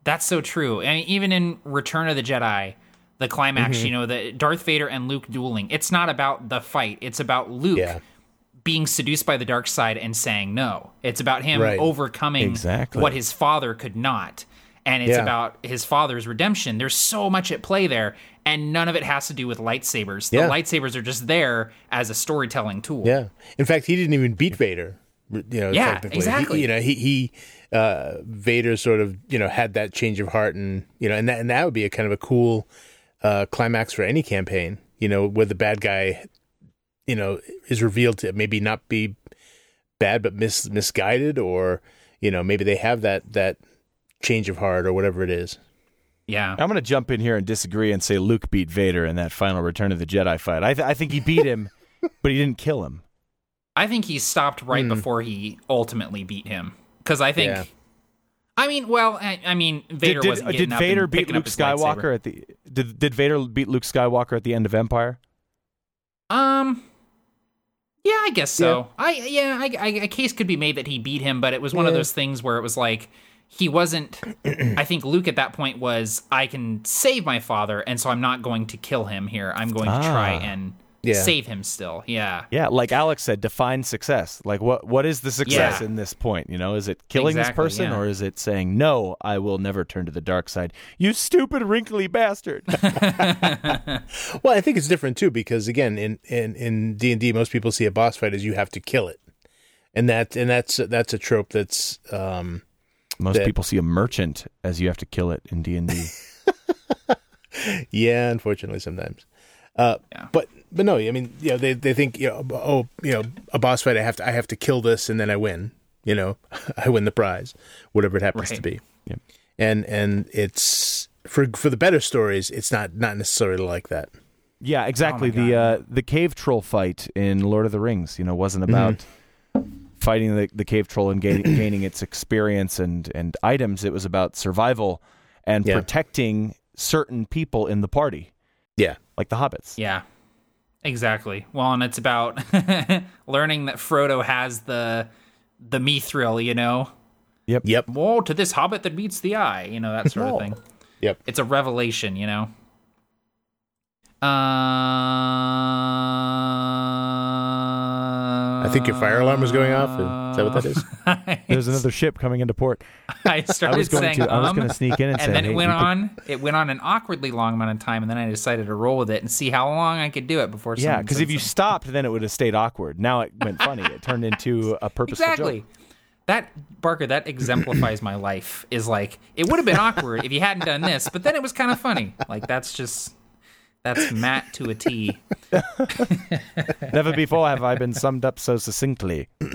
that's so true. I mean, even in Return of the Jedi, the climax, Mm-hmm. you know, the Darth Vader and Luke dueling. It's not about the fight. It's about Luke Yeah. being seduced by the dark side and saying no. It's about him Right. overcoming Exactly. what his father could not. And it's Yeah. about his father's redemption. There's so much at play there, and none of it has to do with lightsabers. Yeah. The lightsabers are just there as a storytelling tool. Yeah. In fact, he didn't even beat Vader. You know, Yeah, technically. He- exactly. you know, he he uh, Vader sort of you know had that change of heart, and you know, and that and that would be a kind of a cool uh, climax for any campaign. You know, where the bad guy, you know, is revealed to maybe not be bad, but mis- misguided, or you know, maybe they have that that change of heart or whatever it is. Yeah. i'm going to jump in here and disagree and say luke beat vader in that final return of the jedi fight i, th- I think he beat him *laughs* but he didn't kill him I think he stopped right before he ultimately beat him. Because I think, Yeah. I mean, well, I, I mean, Vader did, did, wasn't did getting up vader and beat luke up his skywalker lightsaber. at the did, did vader beat luke skywalker at the end of empire Um, yeah, I guess so. I yeah, I, I, a case could be made that he beat him, but it was one of those things where it was like he wasn't. I think Luke at that point was I can save my father, and so I'm not going to kill him here. I'm going to try Ah. and Yeah. save him still. Yeah. Yeah, like Alex said, define success. Like what what is the success Yeah. in this point? You know, is it killing Exactly, this person yeah. or is it saying no, I will never turn to the dark side? You stupid wrinkly bastard. *laughs* Well, I think it's different too because again, in in in D and D, most people see a boss fight as you have to kill it, and that and that's that's a trope that's um, Most That- people see a merchant as you have to kill it in D&D. *laughs* yeah, unfortunately sometimes. Uh, Yeah. But but no, I mean, you know, they they think you know, oh, you know, a boss fight, I have to I have to kill this and then I win. You know, *laughs* I win the prize, whatever it happens to be. Yep. And and it's for for the better stories, it's not not necessarily like that. Yeah, exactly. Oh the uh, the cave troll fight in Lord of the Rings, you know, wasn't about fighting the, the cave troll and gain, *clears throat* gaining its experience and and items. It was about survival and Yeah. protecting certain people in the party, Yeah. like the hobbits. Yeah. Exactly. Well, and it's about *laughs* learning that Frodo has the the mithril, you know. Yep. Yep. Woe to this hobbit that meets the eye, you know, that sort of *laughs* thing. Yep. it's a revelation, you know. Uh, I think your fire alarm was going off. Is that what that is? *laughs* There's another ship coming into port. *laughs* I started I was going saying to. I was um, going to sneak in and, say, and then hey, it went we could- on. It went on an awkwardly long amount of time, and then I decided to roll with it and see how long I could do it before. Yeah, because if you something. stopped, then it would have stayed awkward. Now it went funny. It turned into a purposeful exactly. joke. That Barker, that exemplifies my life. Is like it would have been awkward if you hadn't done this, but then it was kind of funny. Like that's just that's Matt to a T. *laughs* Never before have I been summed up so succinctly. *laughs*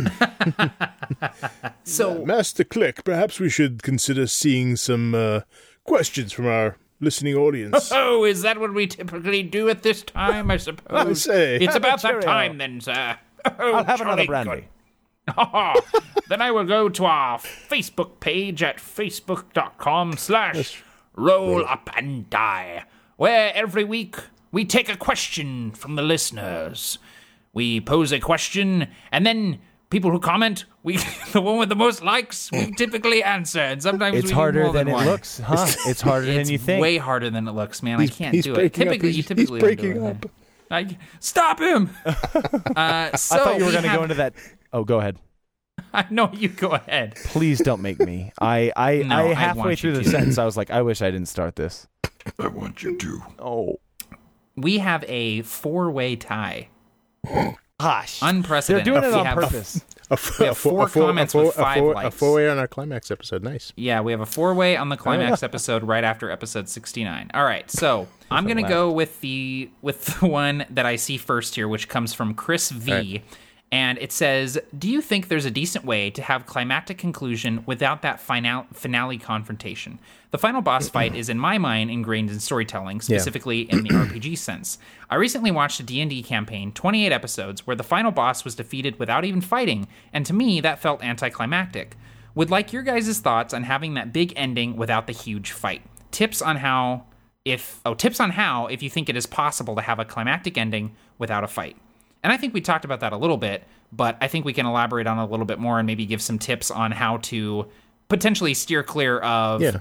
So Master Click, perhaps we should consider seeing some uh, questions from our listening audience. *laughs* Oh, is that what we typically do at this time? I suppose. I say. it's about that time then, sir. Oh, I'll have another jolly brandy. good. then I will go to our Facebook page at facebook.com slash roll up and die, where every week we take a question from the listeners. We pose a question, and then people who comment, we *laughs* the one with the most likes, we *laughs* typically answer. And sometimes It's harder than, than it one. looks, huh? *laughs* It's harder It's than you think. way harder than it looks, man. I can't he's do it. Typically, He's- you typically don't breaking up. I, stop him. uh, so I thought you were we going to have- go into that. Oh, go ahead. I know you go ahead. Please don't make me. I, I, No, I halfway through the to. sentence, I was like, I wish I didn't start this. I want you to. Oh, We have a four-way tie. gosh. Unprecedented. They're Unprecedented. doing it We on have- purpose. A, f- We have a four a fo- comments a fo- with five a four, likes. A four-way on our climax episode. Nice. Yeah, we have a four-way on the climax episode right after episode 69. All right, so I'm gonna go with the with the one that I see first here, which comes from Chris V. And it says, "Do you think there's a decent way to have climactic conclusion without that final finale confrontation? The final boss fight is, in my mind, ingrained in storytelling, specifically in the RPG sense. I recently watched a D&D campaign, 28 episodes, where the final boss was defeated without even fighting, and to me, that felt anticlimactic. Would like your guys' thoughts on having that big ending without the huge fight. Tips on how if oh tips on how if you think it is possible to have a climactic ending without a fight. And I think we talked about that a little bit, but I think we can elaborate on it a little bit more and maybe give some tips on how to potentially steer clear of Yeah.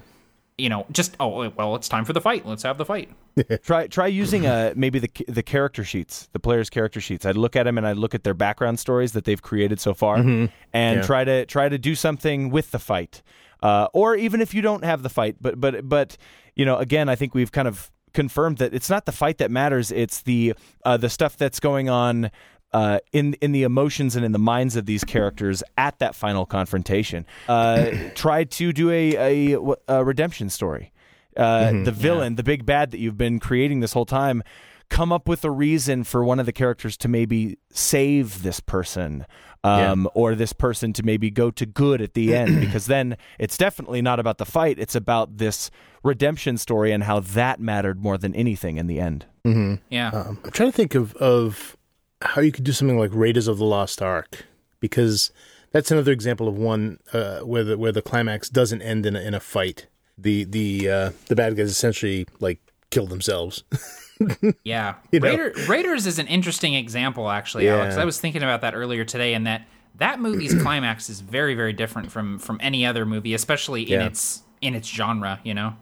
you know, just oh well, it's time for the fight. Let's have the fight. *laughs* Try try using uh maybe the the character sheets, the players' character sheets. I'd look at them and I'd look at their background stories that they've created so far, and Yeah. try to try to do something with the fight, uh, or even if you don't have the fight. But but but you know, again, I think we've kind of confirmed that it's not the fight that matters; it's the uh, the stuff that's going on. Uh, in in the emotions and in the minds of these characters at that final confrontation, uh, *clears throat* try to do a, a, a redemption story uh, Mm-hmm. the villain, the big bad that you've been creating this whole time, come up with a reason for one of the characters to maybe save this person. Um, Or this person to maybe go to good at the end, *clears throat* because then it's definitely not about the fight. It's about this redemption story and how that mattered more than anything in the end. Yeah. Um, I'm trying to think of of how you could do something like Raiders of the Lost Ark, because that's another example of one uh, where the where the climax doesn't end in a, in a fight. The the uh, the bad guys essentially like kill themselves. *laughs* *laughs* Yeah? Raider, Raiders is an interesting example, actually, Yeah. Alex. I was thinking about that earlier today, and that that movie's *clears throat* climax is very, very different from from any other movie, especially in Yeah. its in its genre. You know,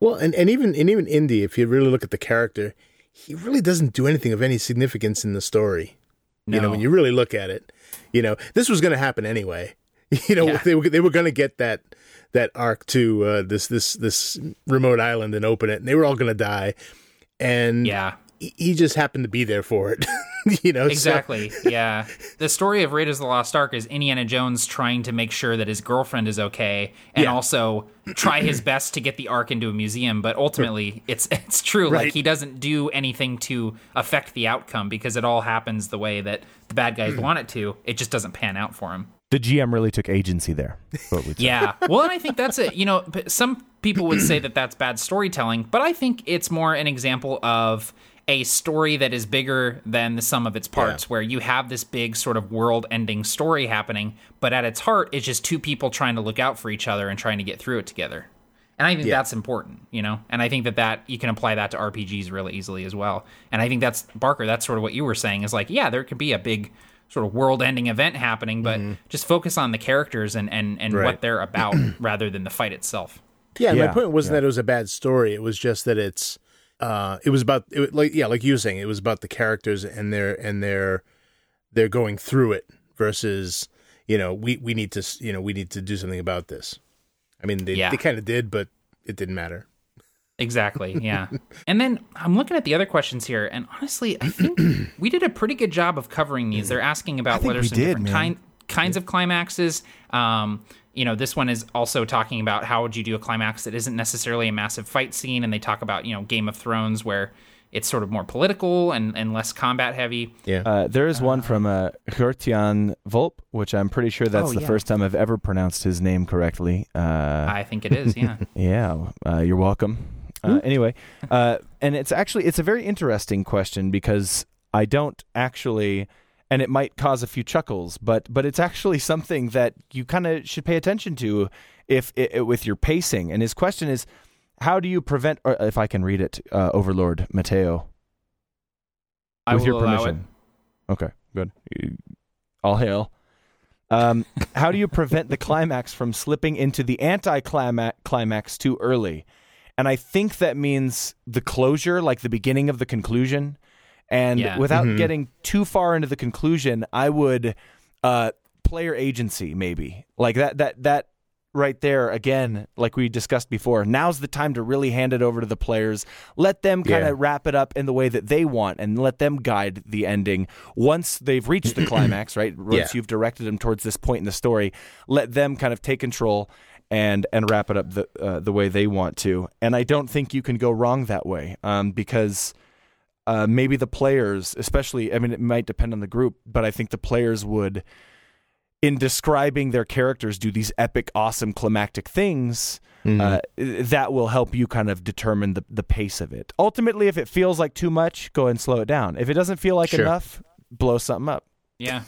Well, and, and even and even Indy, if you really look at the character, he really doesn't do anything of any significance in the story. You know, when you really look at it, you know, this was going to happen anyway. *laughs* You know, Yeah. they were they were going to get that that arc to uh, this this this remote island and open it, and they were all going to die. And yeah, he just happened to be there for it. *laughs* you know, so- exactly. yeah, the story of Raiders of the Lost Ark is Indiana Jones trying to make sure that his girlfriend is okay, and Yeah. also try his *clears throat* best to get the Ark into a museum. But ultimately, it's *laughs* it's true. Like he doesn't do anything to affect the outcome because it all happens the way that the bad guys *clears throat* want it to. It just doesn't pan out for him. The GM really took agency there. what we'd say. Yeah. Well, and I think that's it. You know, some people would say that that's bad storytelling, but I think it's more an example of a story that is bigger than the sum of its parts, where you have this big sort of world ending story happening, but at its heart, it's just two people trying to look out for each other and trying to get through it together. And I think that's important, you know? And I think that that you can apply that to RPGs really easily as well. And I think that's Barker, that's sort of what you were saying is like, yeah, there could be a big sort of world ending event happening, but just focus on the characters and and, and Right. what they're *clears throat* about rather than the fight itself. Yeah, Yeah, my point wasn't yeah. that it was a bad story. It was just that it's uh it was about it, like yeah, like you were saying, it was about the characters and their and their they're going through it versus you know we we need to you know we need to do something about this. I mean they Yeah. they kind of did, but it didn't matter. Exactly. *laughs* Yeah. and then I'm looking at the other questions here, and honestly, I think *clears throat* we did a pretty good job of covering these. They're asking about think what are some did, different man. kind, kinds of climaxes. Um, you know, this one is also talking about how would you do a climax that isn't necessarily a massive fight scene, and they talk about you know Game of Thrones where it's sort of more political and, and less combat heavy. Yeah. Uh, there is one from uh, Gertjan Volp, which I'm pretty sure that's Oh, the yeah. first time I've ever pronounced his name correctly. Uh, I think it is. Yeah. *laughs* Yeah, uh, you're welcome. Uh, anyway, uh, and it's actually it's a very interesting question because I don't actually, and it might cause a few chuckles, but but it's actually *laughs* something that you kind of should pay attention to if i with your pacing. And his question is, how do you prevent? Or if I can read it, uh, Overlord Mateo, I with your it. permission. Okay, good. All hail. Um, how do you prevent the *laughs* climax from slipping into the anti-climax climax too early? And I think that means the closure, like the beginning of the conclusion. And Yeah. without Mhm. getting too far into the conclusion, I would uh, player agency maybe like that. That that right there again, like we discussed before. Now's the time to really hand it over to the players. Let them kind of Yeah. wrap it up in the way that they want, and let them guide the ending. Once they've reached the *clears throat* climax, right? Once Yeah. you've directed them towards this point in the story, let them kind of take control and and wrap it up the uh, the way they want to. And I don't think you can go wrong that way, um, because uh, maybe the players, especially, I mean, it might depend on the group, but I think the players would, in describing their characters, do these epic, awesome, climactic things. Uh, that will help you kind of determine the, the pace of it. Ultimately, if it feels like too much, go and slow it down. If it doesn't feel like Sure. enough, blow something up. Yeah.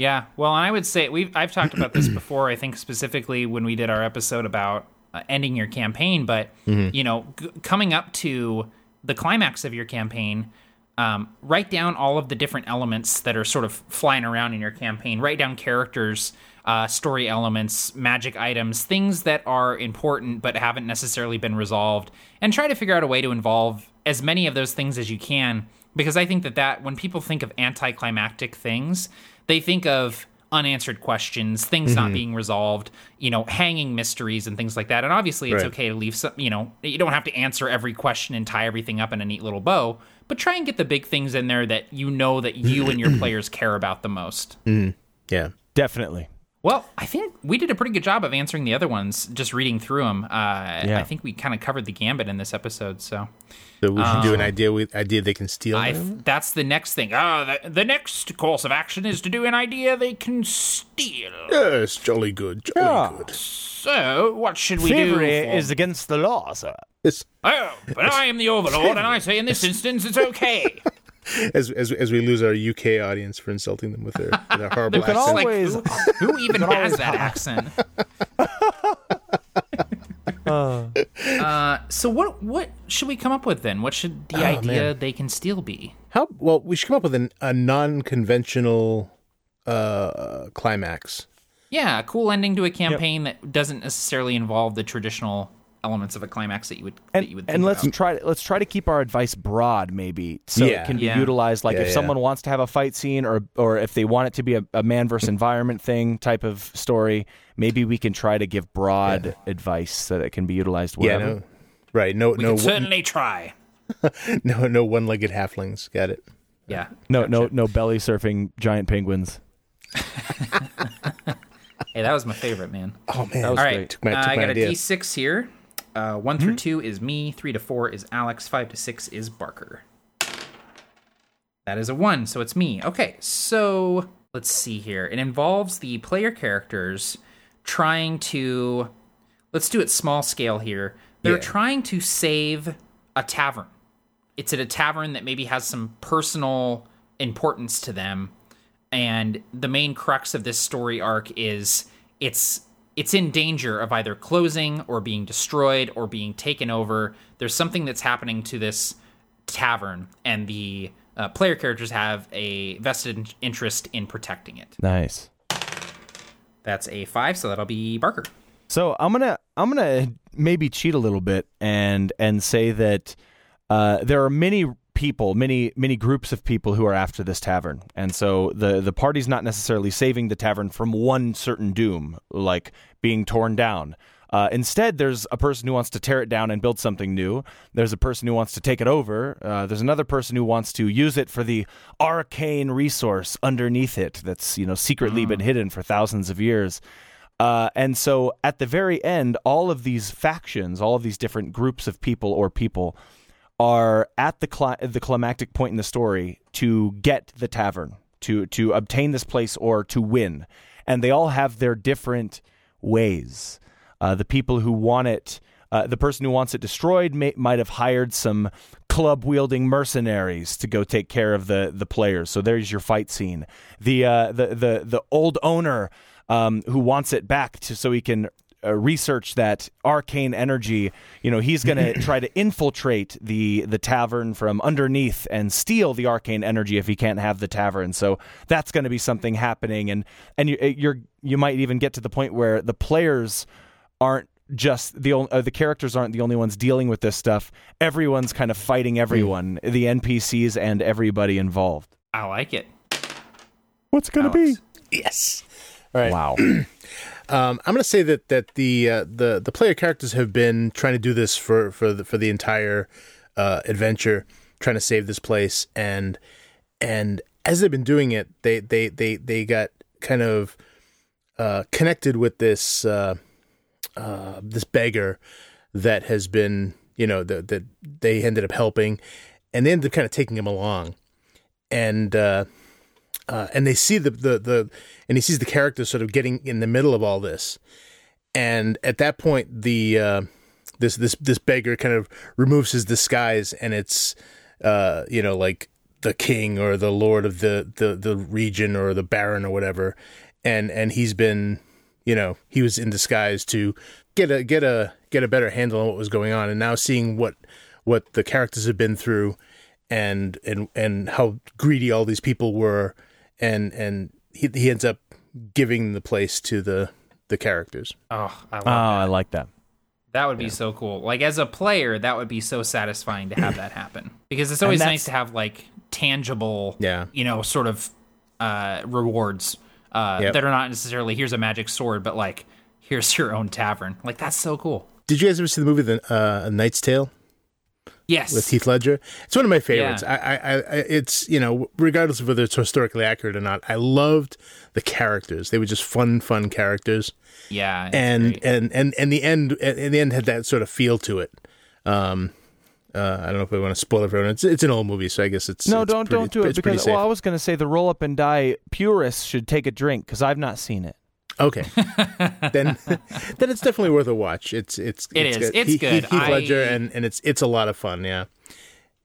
Yeah. Well, and I would say we I've talked about this *clears throat* before. I think specifically when we did our episode about uh, ending your campaign, but you know, g- coming up to the climax of your campaign, um, write down all of the different elements that are sort of flying around in your campaign. Write down characters, uh, story elements, magic items, things that are important but haven't necessarily been resolved, and try to figure out a way to involve as many of those things as you can. Because I think that that when people think of anticlimactic things, they think of unanswered questions, things not mm-hmm. being resolved, you know, hanging mysteries and things like that. And obviously, it's Right. okay to leave some, you know, you don't have to answer every question and tie everything up in a neat little bow, but try and get the big things in there that you know that you and your *clears throat* players care about the most. Mm-hmm. Yeah. Definitely. Well, I think we did a pretty good job of answering the other ones, just reading through them. Uh, Yeah. I think we kind of covered the gambit in this episode, so. So we should do an idea with idea they can steal. I them? that's the next thing. Ah, the, the next course of action is to do an idea they can steal. yes, jolly good, jolly Yeah. good. So, what should we Thievery do? for- is against the law, sir. Yes. Oh, but I am the overlord, and I say in this instance it's okay. *laughs* *laughs* As, as as we lose our UK audience for insulting them with their, with their horrible can accent. Like, who, who even *laughs* has that *laughs* accent? uh, so what what should we come up with then? What should the idea man. they can steal be? How well we should come up with an, a non-conventional uh, climax. Yeah, a cool ending to a campaign that doesn't necessarily involve the traditional elements of a climax that you would and, that you would think and let's about. try let's try to keep our advice broad maybe so Yeah. it can be Yeah. utilized like Yeah, if yeah. someone wants to have a fight scene or or if they want it to be a, a man versus environment thing type of story maybe we can try to give broad advice so that it can be utilized Yeah, no, right. No, we no, can certainly try. *laughs* no, no one-legged halflings. Got it. Yeah. no no no belly surfing giant penguins *laughs* Hey, that was my favorite, man. Oh man, That was All right, great. Took my- uh, I got idea. a D6 here. Uh, one through two is me. Three to four is Alex. Five to six is Barker. That is a one, so it's me. Okay, so let's see here. It involves the player characters trying to. Let's do it small scale here. They're Yeah. trying to save a tavern. It's at a tavern that maybe has some personal importance to them and the main crux of this story arc is it's it's in danger of either closing or being destroyed or being taken over. There's something that's happening to this tavern, and the uh, player characters have a vested interest in protecting it. nice That's a five, so that'll be Barker. So I'm gonna I'm gonna maybe cheat a little bit and and say that uh, there are many people, many many groups of people who are after this tavern, and so the the party's not necessarily saving the tavern from one certain doom, like being torn down. Uh, instead, there's a person who wants to tear it down and build something new. There's a person who wants to take it over. Uh, there's another person who wants to use it for the arcane resource underneath it that's you know secretly been hidden for thousands of years. Uh, and so at the very end, all of these factions, all of these different groups of people or people are at the the climactic point in the story to get the tavern, to to obtain this place or to win. And they all have their different ways. Uh, the people who want it, uh, the person who wants it destroyed may, might have hired some club wielding mercenaries to go take care of the the players. So there's your fight scene. The uh, the the the old owner um, who wants it back to so he can uh, research that arcane energy. You know, he's going to *clears throat* try to infiltrate the the tavern from underneath and steal the arcane energy if he can't have the tavern. So that's going to be something happening, and and you, you're you might even get to the point where the players aren't just the uh, the characters aren't the only ones dealing with this stuff. Everyone's kind of fighting everyone, the NPCs and everybody involved. I like it. What's gonna be? Yes. All right. Wow. *clears throat* Um, I'm going to say that that the uh, the the player characters have been trying to do this for for the, for the entire uh, adventure, trying to save this place, and and as they've been doing it, they they they they got kind of uh, connected with this uh, uh, this beggar that has been you know that that they ended up helping, and they ended up kind of taking him along, and. Uh, and they see the, the the and he sees the characters sort of getting in the middle of all this, and at that point the uh, this this this beggar kind of removes his disguise, and it's uh, you know like the king or the lord of the the the region or the baron or whatever, and and he's been you know he was in disguise to get a get a get a better handle on what was going on, and now seeing what what the characters have been through and and and how greedy all these people were and and he he ends up giving the place to the the characters. Oh, I love Oh, that. I like that. That would be so cool. Like as a player, that would be so satisfying to have that happen *clears throat* because it's always nice to have like tangible, Yeah. you know, sort of uh, rewards uh, Yep. that are not necessarily here's a magic sword, but like here's your own tavern. Like that's so cool. Did you guys ever see the movie The uh, Knight's Tale Yes, with Heath Ledger? It's one of my favorites. Yeah. I, I, I, it's you know, regardless of whether it's historically accurate or not, I loved the characters. They were just fun, fun characters, yeah, and great. and and and the end, and the end had that sort of feel to it. Um, uh, I don't know if I want to spoil it for everyone. It's it's an old movie, so I guess it's No, it's don't pretty- don't do it because well, I was going to say the roll up and die purists should take a drink because I've not seen it. Okay, then *laughs* then it's definitely worth a watch. It's it's It it's is. Good. It's Heath- good. Heath Ledger, I- and and it's it's a lot of fun. Yeah,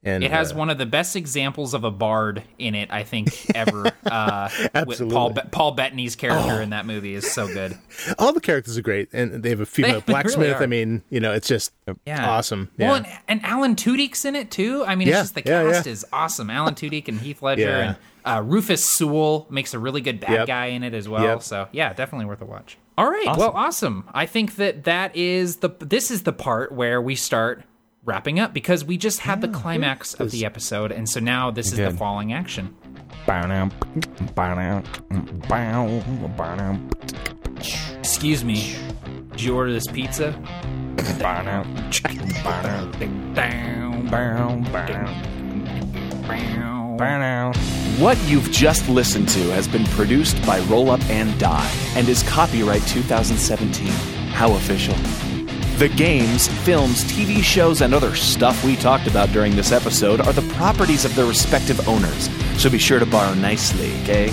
and It has uh, one of the best examples of a bard in it, I think, ever. *laughs* uh, with Absolutely. Paul Be- Paul Bettany's character in that movie is so good. *laughs* all the characters are great, and they have a female They really blacksmith. are. I mean, you know, it's just Yeah, awesome. Yeah. Well, and, and Alan Tudyk's in it too. I mean, Yeah, it's just the cast is awesome. Alan Tudyk and Heath Ledger Yeah. and uh, Rufus Sewell makes a really good bad Yep. guy in it as well. Yep. So yeah, definitely worth a watch. All right, well, awesome. I think that that is the this is the part where we start wrapping up because we just had the climax of the episode, and so now this is the falling action. Excuse me, did you order this pizza? What you've just listened to has been produced by Roll Up and Die and is copyright 2017. How official. The games, films, TV shows, and other stuff we talked about during this episode are the properties of their respective owners, so be sure to borrow nicely, okay?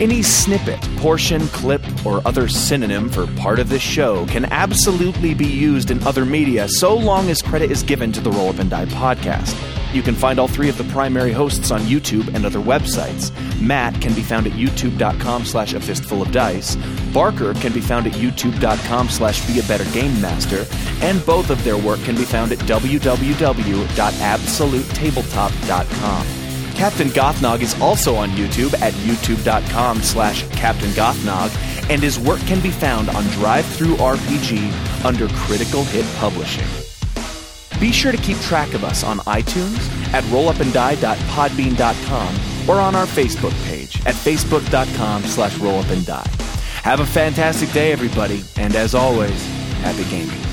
Any snippet, portion, clip, or other synonym for part of this show can absolutely be used in other media so long as credit is given to the Roll Up and Die podcast. You can find all three of the primary hosts on YouTube and other websites. Matt can be found at youtube.com slash a fistful of dice. Barker can be found at youtube.com slash be a better game master. And both of their work can be found at www.absolutetabletop.com. Captain Gothnog is also on YouTube at youtube.com slash Captain Gothnog, and his work can be found on DriveThruRPG, under Critical Hit Publishing. Be sure to keep track of us on iTunes, at rollupanddie.podbean.com, or on our Facebook page at facebook.com slash rollupanddie. Have a fantastic day, everybody, and as always, happy gaming.